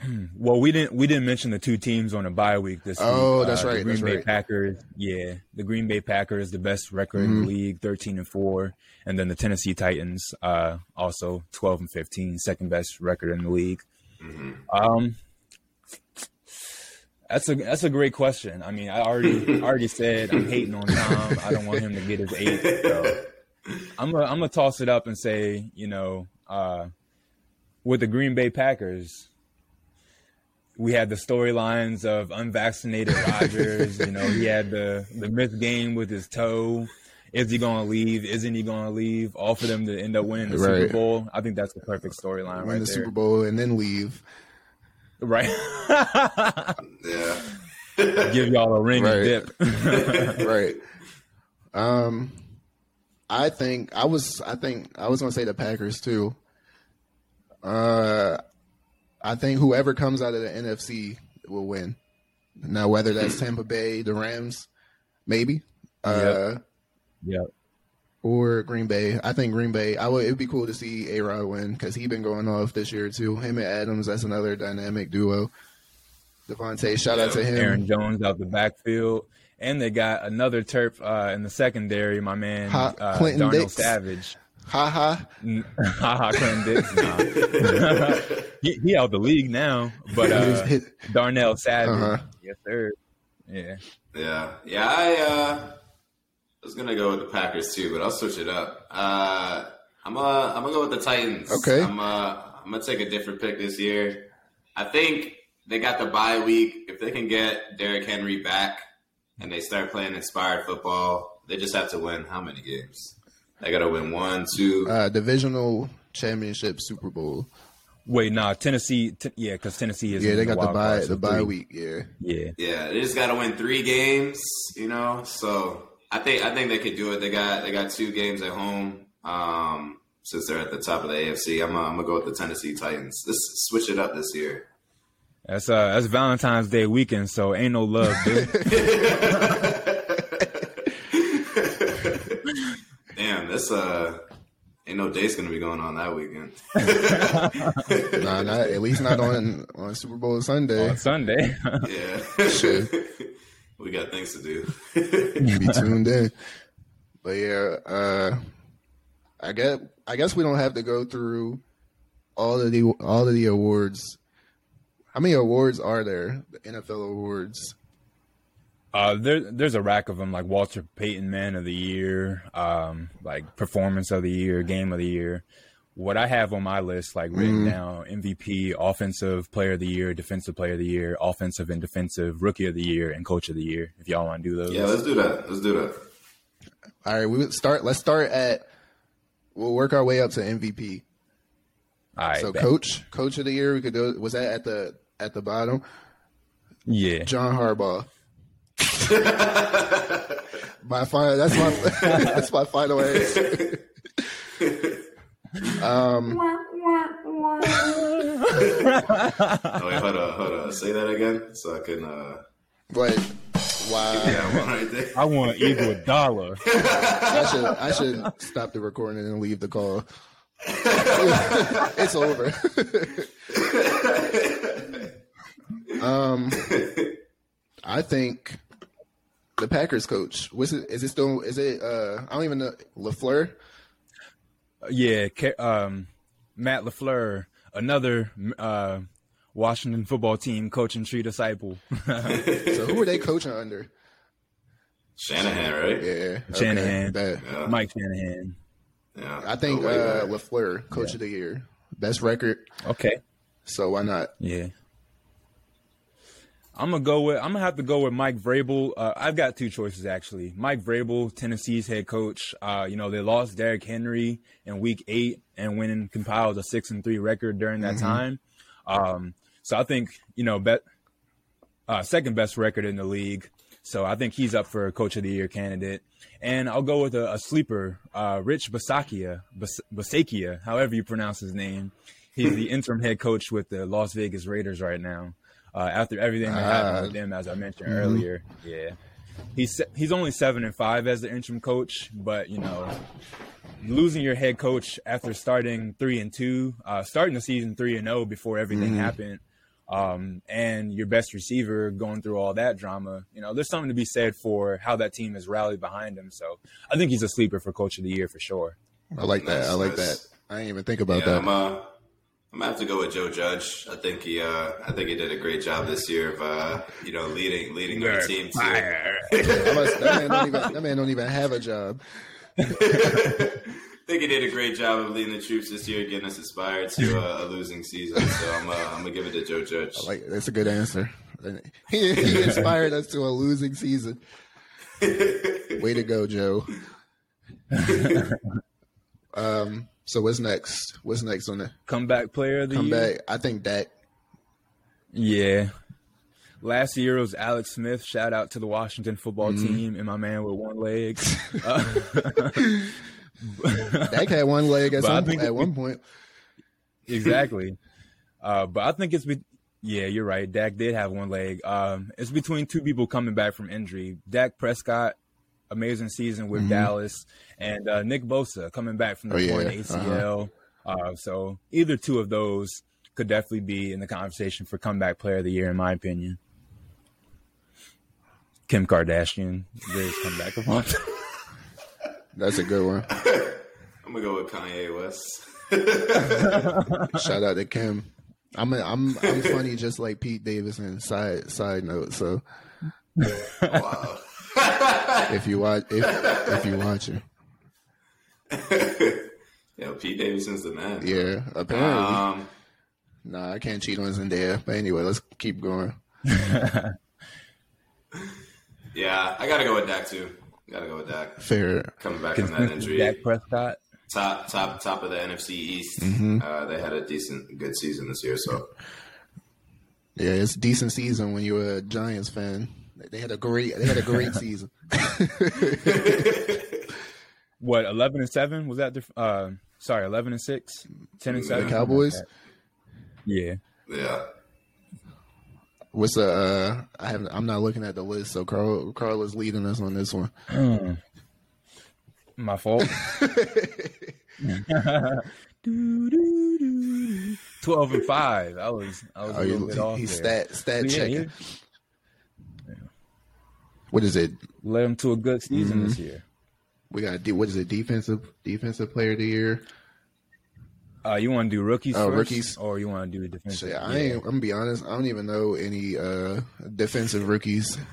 Well, we didn't we didn't mention the two teams on a bye week this week. Oh, that's Uh, right, The Green Bay right. Packers, yeah, the Green Bay Packers, the best record in Mm-hmm. the league, thirteen and four, and then the Tennessee Titans, uh, also twelve and 15, second best record in the league. Um, that's a that's a great question. I mean, I already already said I'm hating on Tom. I don't want him to get his eight. So I'm gonna I'm gonna toss it up and say, you know, uh, with the Green Bay Packers, we had the storylines of unvaccinated Rodgers. you know, he had the the missed game with his toe, is he going to leave? Isn't he going to leave? All for them to end up winning the Right. Super Bowl. I think that's the perfect storyline Win right the there. Super Bowl and then leave. Right. Yeah. Give y'all a ring and Right. dip. right. Um, I think I was. I think I was going to say the Packers too. Uh, I think whoever comes out of the NFC will win. Now, whether that's Tampa Bay, the Rams, maybe, uh, yeah. or Green Bay. I think Green Bay. I would. It'd be cool to see A Rod win because he been going off this year too. Him and Adams. That's another dynamic duo. Davante, shout out to him. Aaron Jones out the backfield. And they got another Terp uh, in the secondary, my man Ha- uh, Clinton Darnell Dix. Savage. Ha ha. ha Clinton Dix. Nah. he, he out the league now, but uh, Hit- Darnell Savage. Uh-huh. Yes, sir. Yeah. Yeah, yeah. I uh, was gonna go with the Packers too, but I'll switch it up. Uh, I'm uh, I'm gonna go with the Titans. Okay. I'm uh, I'm gonna take a different pick this year. I think they got the bye week. If they can get Derrick Henry back and they start playing inspired football, they just have to win how many games? They got to win one, two. uh, divisional championship Super Bowl. Wait, nah, Tennessee. T- yeah, because Tennessee is. Yeah, in they got the wild bye the bye week. Yeah, Yeah. Yeah, they just got to win three games, you know. So I think I think they could do it. They got they got two games at home. Um, since they're at the top of the AFC, I'm uh, I'm gonna go with the Tennessee Titans. Let's switch it up this year. That's uh that's Valentine's Day weekend, so ain't no love, dude. Damn, this uh ain't no dates gonna be going on that weekend. nah, not at least not on on Super Bowl Sunday. On Sunday. yeah, Shit. we got things to do. Be tuned in. But yeah, uh, I guess I guess we don't have to go through all of the all of the awards. How many awards are there? The NFL awards. Uh, there, there's a rack of them, like Walter Payton Man of the Year, um, like Performance of the Year, Game of the Year. What I have on my list, like written down, MVP, Offensive Player of the Year, Defensive Player of the Year, Offensive and Defensive Rookie of the Year, and Coach of the Year. If y'all want to do those, Yeah, let's do that. Let's do that. All right, we start. Let's start at. We'll work our way up to MVP. All right, So, bet. coach, coach of the year, we could do. Was that at the at the bottom? yeah, John Harbaugh. my final. That's my. that's my final answer. um. Oh wait, hold on, hold on. Say that again, so I can. uh But wow, Yeah, one right there. I want Iguodala. I should I should stop the recording and leave the call. it's over. um, I think the Packers coach was it? Is it still? Is it? Uh, I don't even know. LaFleur. yeah, um, Matt LaFleur, another uh, Washington football team coach and tree disciple. So who are they coaching under? Shanahan, right? Yeah, okay, Shanahan. bet. Yeah. Mike Shanahan. Yeah. I think Go way uh. LaFleur, coach of the year, best record. Okay. So why not? Yeah. I'm gonna go with. I'm gonna have to go with Mike Vrabel. Uh, I've got two choices actually. Mike Vrabel, Tennessee's head coach. Uh, you know they lost Derrick Henry in Week Eight and went and compiled a six and three record during that time. Um, so I think you know bet uh, second best record in the league. So I think he's up for Coach of the Year candidate. And I'll go with a, a sleeper, uh, Rich Basakia, Bas- Basakia, however you pronounce his name. He's the interim head coach with the Las Vegas Raiders right now. Uh, after everything that happened with them, as I mentioned earlier, yeah, he's he's only seven and five as the interim coach, but you know, losing your head coach after starting three and two, uh, starting the season three and zero before everything happened, um, and your best receiver going through all that drama, you know, there's something to be said for how that team has rallied behind him. So I think he's a sleeper for coach of the year for sure. I like that. I like Nice, that. I didn't even think about Yeah, that. I'm uh, I'm gonna have to go with Joe Judge. I think he, uh, I think he did a great job this year of, uh, you know, leading leading our team to. I that, man don't even, that man don't even have a job. I think he did a great job of leading the troops this year, getting us inspired to uh, a losing season. So I'm, uh, I'm gonna give it to Joe Judge. Like that's a good answer. He, he inspired us to a losing season. Way to go, Joe. um. So what's next? What's next on the Comeback player of the year. comeback? I think Dak. Yeah. Last year it was Alex Smith. Shout out to the Washington football Mm-hmm. team and my man with one leg. Uh, Dak had one leg at some at one point. exactly. Uh, but I think it's be- yeah, you're right. Dak did have one leg. Um, it's between two people coming back from injury. Dak Prescott, amazing season with Dallas, and uh, Nick Bosa coming back from the Mm-hmm. Oh, torn yeah. ACL. uh so either two of those could definitely be in the conversation for comeback player of the year, in my opinion. Kim Kardashian, greatest comeback of all time. That's a good one. I'm gonna go with Kanye West. Shout out to Kim. I'm a, I'm I'm funny just like Pete Davidson. Side side note. So Wow. if you watch if if you watch it, yeah, Pete Davidson's the man. yeah. Apparently, Um, nah, I can't cheat on Zendaya. But anyway, let's keep going. yeah, I gotta go with Dak too. Gotta go with Dak. Fair. Coming back from that injury. Dak Prescott. top top top of the NFC East. Mm-hmm. Uh, they had a decent good season this year, so Yeah, it's a decent season when you're a Giants fan. They had a great they had a great season. What eleven and seven was that? The, uh, sorry, eleven and six, 10 and seven. The Cowboys. Yeah, yeah. What's the? Uh, I have. I'm not looking at the list. So Carl Carl is leading us on this one. my fault. Twelve and five. I was I was a Oh, little you, bit off he's there. stat stat But yeah, checking. he What is it? led him to a good season Mm-hmm. this year. We got de- what is it? Defensive defensive player of the year. Uh, you want to do rookies Oh, first, rookies. or you want to do defensive? So, yeah, I ain't, I'm gonna be honest. I don't even know any uh, defensive rookies.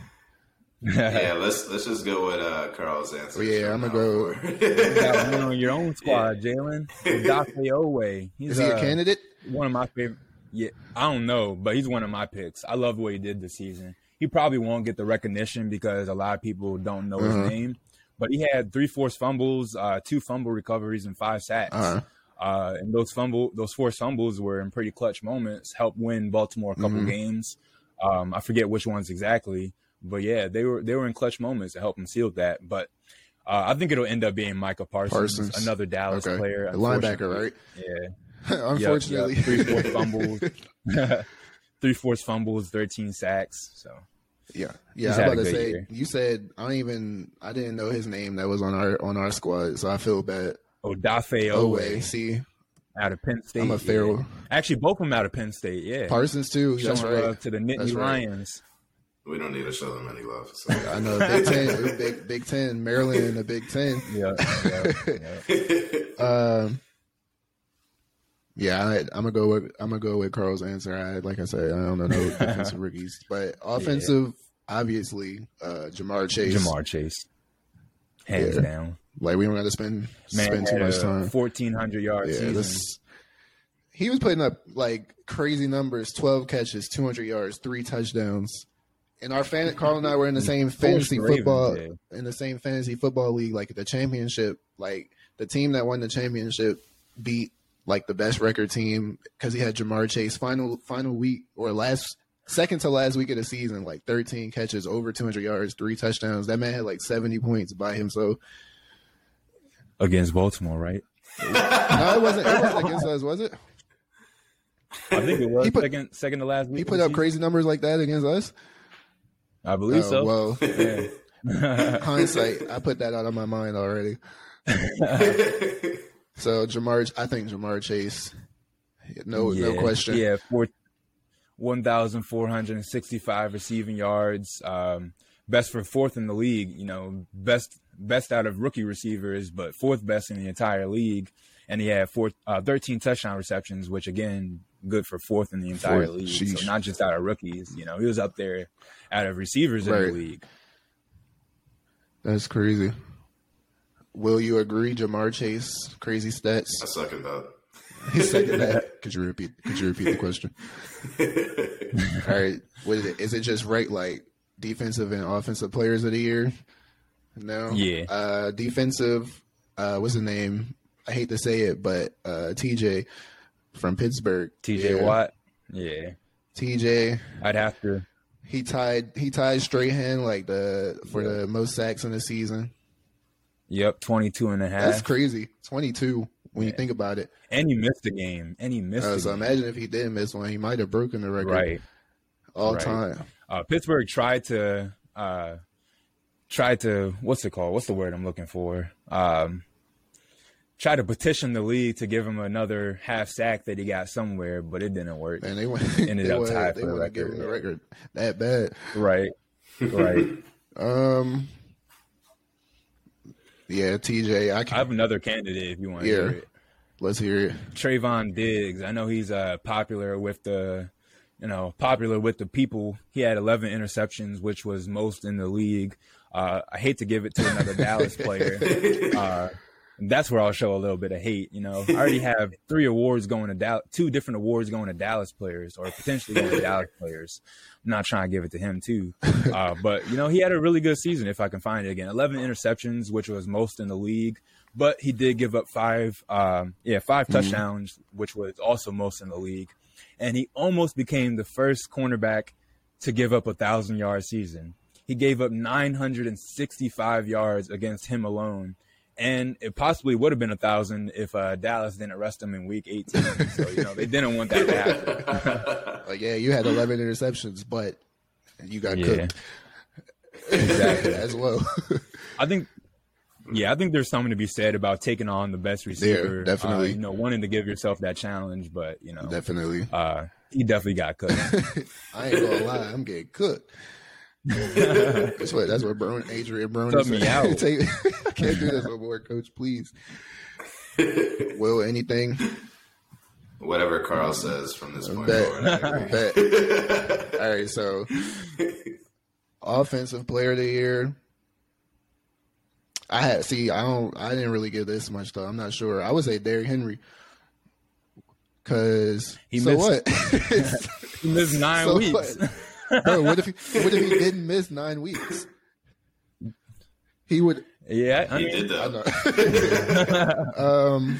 Yeah, let's let's just go with uh, Carl's answer. Well, yeah, I'ma go- You got one on your own squad, Jalen. Dafe Oweh. He's Is he a uh, candidate? one of my favorite. Yeah, I don't know, but he's one of my picks. I love what he did this season. He probably won't get the recognition because a lot of people don't know Uh-huh. his name. But he had three forced fumbles, uh, two fumble recoveries, and five sacks. Uh-huh. Uh, and those fumble, those forced fumbles were in pretty clutch moments. Helped win Baltimore a couple Mm-hmm. games. Um, I forget which ones exactly, but yeah, they were they were in clutch moments to help him seal that. But uh, I think it'll end up being Micah Parsons, Parsons. another Dallas Okay, player, linebacker, right? Yeah. Yep, Unfortunately, yep. three forced fumbles, three forced fumbles, thirteen sacks. So yeah, yeah. He's I'm about to say year. you said I don't even I didn't know his name that was on our on our squad, so I feel bad. Odafe Oweh see, out of Penn State. I'm a fair yeah. Actually, both of them out of Penn State. Yeah, Parsons too. showing That's right. love to the Nittany right. Lions. we don't need to show them any love. So. I know Big Ten, Big Big Ten, Maryland in the Big Ten. Yeah, yeah, yeah. Um, yeah, I, I'm gonna go with I'm gonna go with Carl's answer. I like I said, I don't know no defensive rookies, but offensive, obviously, uh, Ja'Marr Chase. Ja'Marr Chase, hands Yeah. down. Like we don't to spend Man spend too much time. fourteen hundred yards. Yeah, this. He was putting up like crazy numbers: twelve catches, two hundred yards, three touchdowns. And our fan, Carl and I were in the same fantasy Ravens, football yeah. in the same fantasy football league, like the championship. Like the team that won the championship beat like the best record team because he had Ja'Marr Chase final final week or last second to last week of the season, like thirteen catches, over two hundred yards, three touchdowns. That man had like seventy points by himself. against Baltimore, right? No, it wasn't. It wasn't against us, was it? I think it was He put- second second to last week. He put up season. crazy numbers like that against us. I believe Oh, so. Well, Yeah. hindsight, I put that out of my mind already. so Ja'Marr, I think Ja'Marr Chase, no, no question. Yeah, four, 1,465 receiving yards. Um, best for fourth in the league. You know, best best out of rookie receivers, but fourth best in the entire league. And he had four, uh, 13 touchdown receptions, which again, good for fourth in the entire Fourth. league. Sheesh. So not just out of rookies. You know, he was up there out of receivers in the league. That's crazy. Will you agree, Ja'Marr Chase? Crazy stats. I second that. He second that. Could you repeat? Could you repeat the question? All right. What is it? Is it just right like defensive and offensive players of the year? No. Yeah. Uh, defensive. uh, what's his name? I hate to say it, but uh, TJ from Pittsburgh. TJ Yeah. Watt. Yeah. TJ, I'd have to. he tied he tied Strahan like the for the most sacks in the season. Yep, 22 and a half. That's crazy. Twenty two when you think about it. And he missed a game. And he missed Uh, so game. imagine if he did miss one, he might have broken the record Right. all right. time. Uh, Pittsburgh tried to uh, tried to what's it called? What's the word I'm looking for? Um, try to petition the league to give him another half sack that he got somewhere, but it didn't work. And they went Ended they up tied for the record. the record that bad. Right. Right. Um Yeah, TJ, I I have another candidate if you want to Yeah. hear it. let's hear it. Trevon Diggs. I know he's uh, popular with the, you know, popular with the people. He had 11 interceptions, which was most in the league. Uh, I hate to give it to another Dallas player. Uh, that's where I'll show a little bit of hate. You know, I already have three awards going to Dallas, two different awards going to Dallas players, or potentially going to Dallas players. I'm not trying to give it to him too, uh, but you know, he had a really good season if I can find it again. 11 interceptions, which was most in the league, but he did give up five, um, yeah, 5 touchdowns, which was also most in the league, and he almost became the first cornerback to give up a thousand yard season. He gave up 965 yards against him alone. And it possibly would have been a thousand if uh, Dallas didn't arrest him in week 18. So, you know, they didn't want that to happen. Like, yeah, you had eleven interceptions, but you got Yeah. cooked Exactly. as well. I think, yeah, I think there's something to be said about taking on the best receiver. definitely. Uh, you know, wanting to give yourself that challenge, but, you know, Definitely. uh, he definitely got cooked. I ain't gonna lie, I'm getting cooked. That's what that's what Brown, Adrian Brown Cut is me saying. out. Take- I can't do this no more, Coach. Please. Will anything? Whatever Carl says from this point Bet. forward. Bet. All right, so offensive player of the year. I had see. I don't. I didn't really give this much though. I'm not sure. I would say Derrick Henry. Cause He so missed- what? He missed nine So weeks. what? Bro, what if he, what if he didn't miss nine weeks? He would. Yeah, I He mean, did though. Um,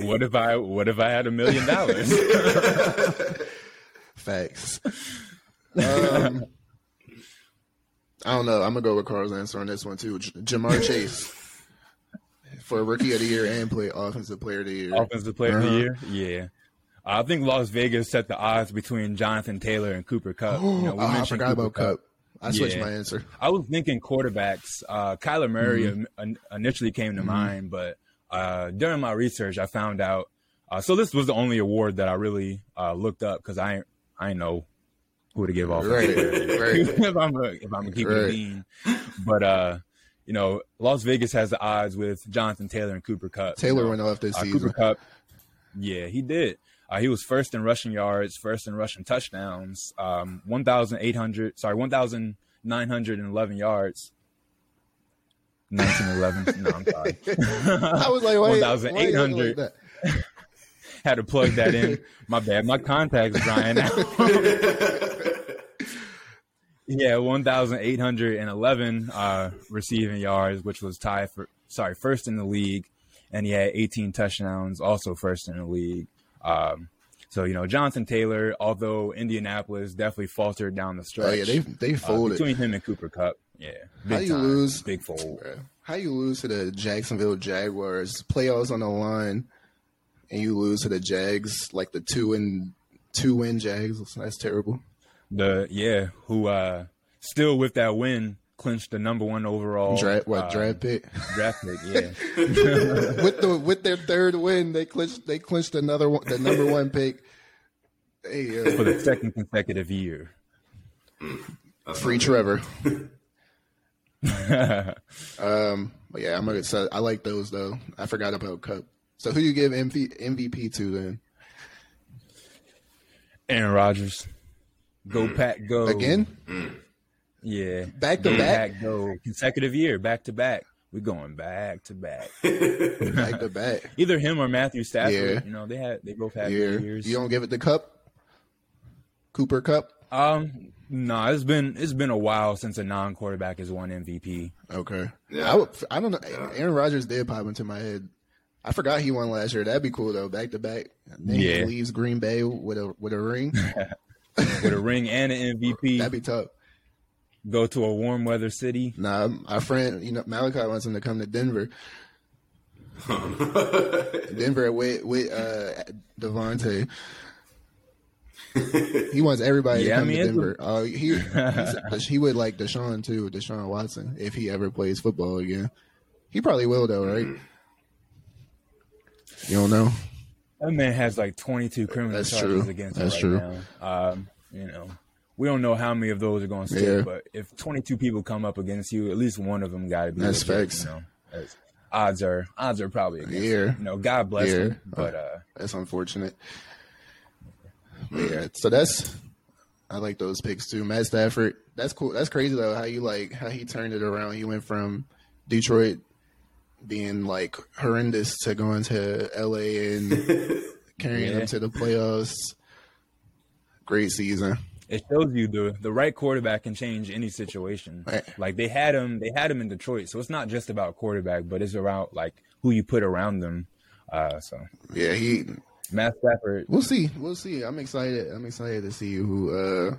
what if I what if I had a million dollars? facts. Um, I don't know. I'm gonna go with Carl's answer on this one too. J- Ja'Marr Chase for rookie of the year and play offensive player of the year. Offensive player of the Uh-huh. year, yeah. I think Las Vegas set the odds between Jonathan Taylor and Cooper Kupp. You know, we Oh, I forgot Cooper about Kupp. I switched Yeah. my answer. I was thinking quarterbacks. Uh, Kyler Murray Mm-hmm. in- initially came to mind, but uh, during my research, I found out. Uh, so this was the only award that I really uh, looked up because I I know who to give off. Right, right. if I'm a, if I'm keeping Right. but uh, you know, Las Vegas has the odds with Jonathan Taylor and Cooper Kupp. you Taylor know. went off this Uh, season. Cooper Kupp, yeah, he did. Uh, he was first in rushing yards, first in rushing touchdowns. Um, one thousand eight hundred, sorry, one thousand nine hundred and eleven yards. Nineteen eleven. no, I'm sorry. I was like, wait, why you looking 1,800. like? Had to plug that in. My bad. My contacts drying out. yeah, one thousand eight hundred and eleven uh, receiving yards, which was tied for sorry first in the league, and he had eighteen touchdowns, also first in the league. Um, so you know, Jonathan Taylor, although Indianapolis definitely faltered down the stretch. Oh yeah, they they uh, between him and Cooper Kupp. Yeah, big How you time. lose? Big fold. Bruh. How you lose to the Jacksonville Jaguars? Playoffs on the line, and you lose to the Jags like the two and two win Jags. That's terrible. The yeah, who uh still with that win clinched the number one overall Draft what uh, draft pick? draft pick. Yeah, with the with their third win, they clinched they clinched another one, the number one pick. Hey, for uh, the second consecutive year. That's free Trevor. um, but yeah, I'm gonna. So I like those though. I forgot about Kupp. So who you give MV, MVP to then? Aaron Rodgers, go pack, go Again, Yeah, Back to Go back? go consecutive year, back to back. We're going back to back. back to back. Either him or Matthew Stafford. Yeah. You know, they had they both had Yeah, years. you don't give it the Kupp. Cooper Kupp. Um, nah, it's been it's been a while since a non-quarterback has won MVP. Okay. Yeah. I, would, I don't know. Aaron Rodgers did pop into my head. I forgot he won last year. That'd be cool though, back to back. Then Yeah. he leaves Green Bay with a with a ring. with a ring and an MVP. That'd be tough. Go to a warm weather city. Nah, our friend, you know, Malachi wants him to come to Denver. Denver with with uh, Davante. he wants everybody Yeah, to I come mean, to it's a- Denver. Uh, he he would like Deshaun too, Deshaun Watson, if he ever plays football again. He probably will though, right? You don't know. That man has like 22 criminal That's charges true. against That's him right true. now. Um, you know, we don't know how many of those are going to stick, Yeah. but if 22 people come up against you, at least one of them got to be. That's legit, facts. You know, That's- odds are odds are probably against. Yeah. him. You know, God bless Yeah. him, but uh, That's unfortunate. But yeah, so that's I like those picks too. Matt Stafford, that's cool. That's crazy though. How you like how he turned it around. He went from Detroit being like horrendous to going to LA and carrying Yeah. them to the playoffs. Great season. It shows you the the right quarterback can change any situation. Right. Like they had him, they had him in Detroit, so it's not just about quarterback, but it's about like who you put around them. Uh, so Yeah, he. Matt Stafford, We'll see. We'll see. I'm excited. I'm excited to see who uh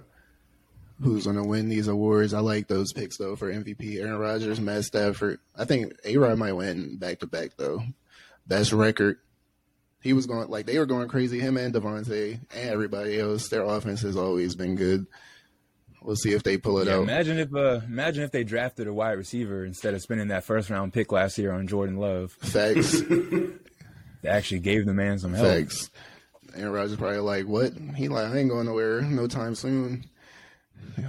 who's gonna win these awards. I like those picks though for MVP. Aaron Rodgers, Matt Stafford. I think A Rod might win back to back though. Best record. He was going like they were going crazy. Him and Davante and everybody else. Their offense has always been good. We'll see if they pull it Yeah, out. imagine if uh, imagine if they drafted a wide receiver instead of spending that first round pick last year on Jordan Love. Facts. They actually gave the man some help. Facts. Aaron Rodgers probably like, what? He like, I ain't going nowhere no time soon.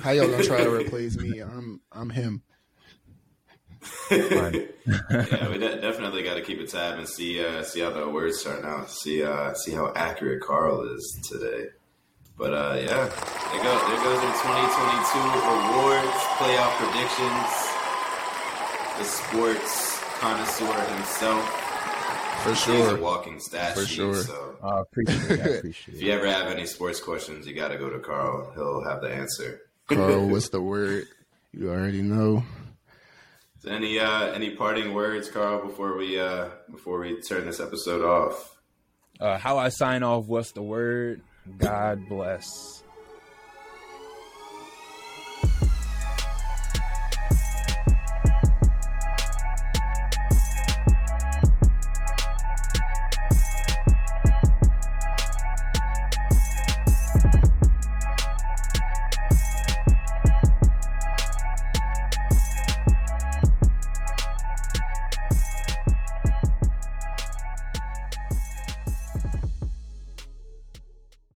How y'all gonna try to replace me? I'm I'm him. Fine. yeah, we de- definitely got to keep a tab and see uh, see how the awards turn out. See uh, see how accurate Carl is today. But uh, yeah, there goes there goes the 2022 awards playoff predictions. The sports connoisseur himself. For sure, He's sure. a walking stat For sheet. sure. So I appreciate it. I appreciate if you ever have any sports questions, you got to go to Carl. He'll have the answer. Carl, what's the word? You already know. There any uh, any parting words, Carl, before we uh, before we turn this episode off? Uh, how I sign off? What's the word? God bless.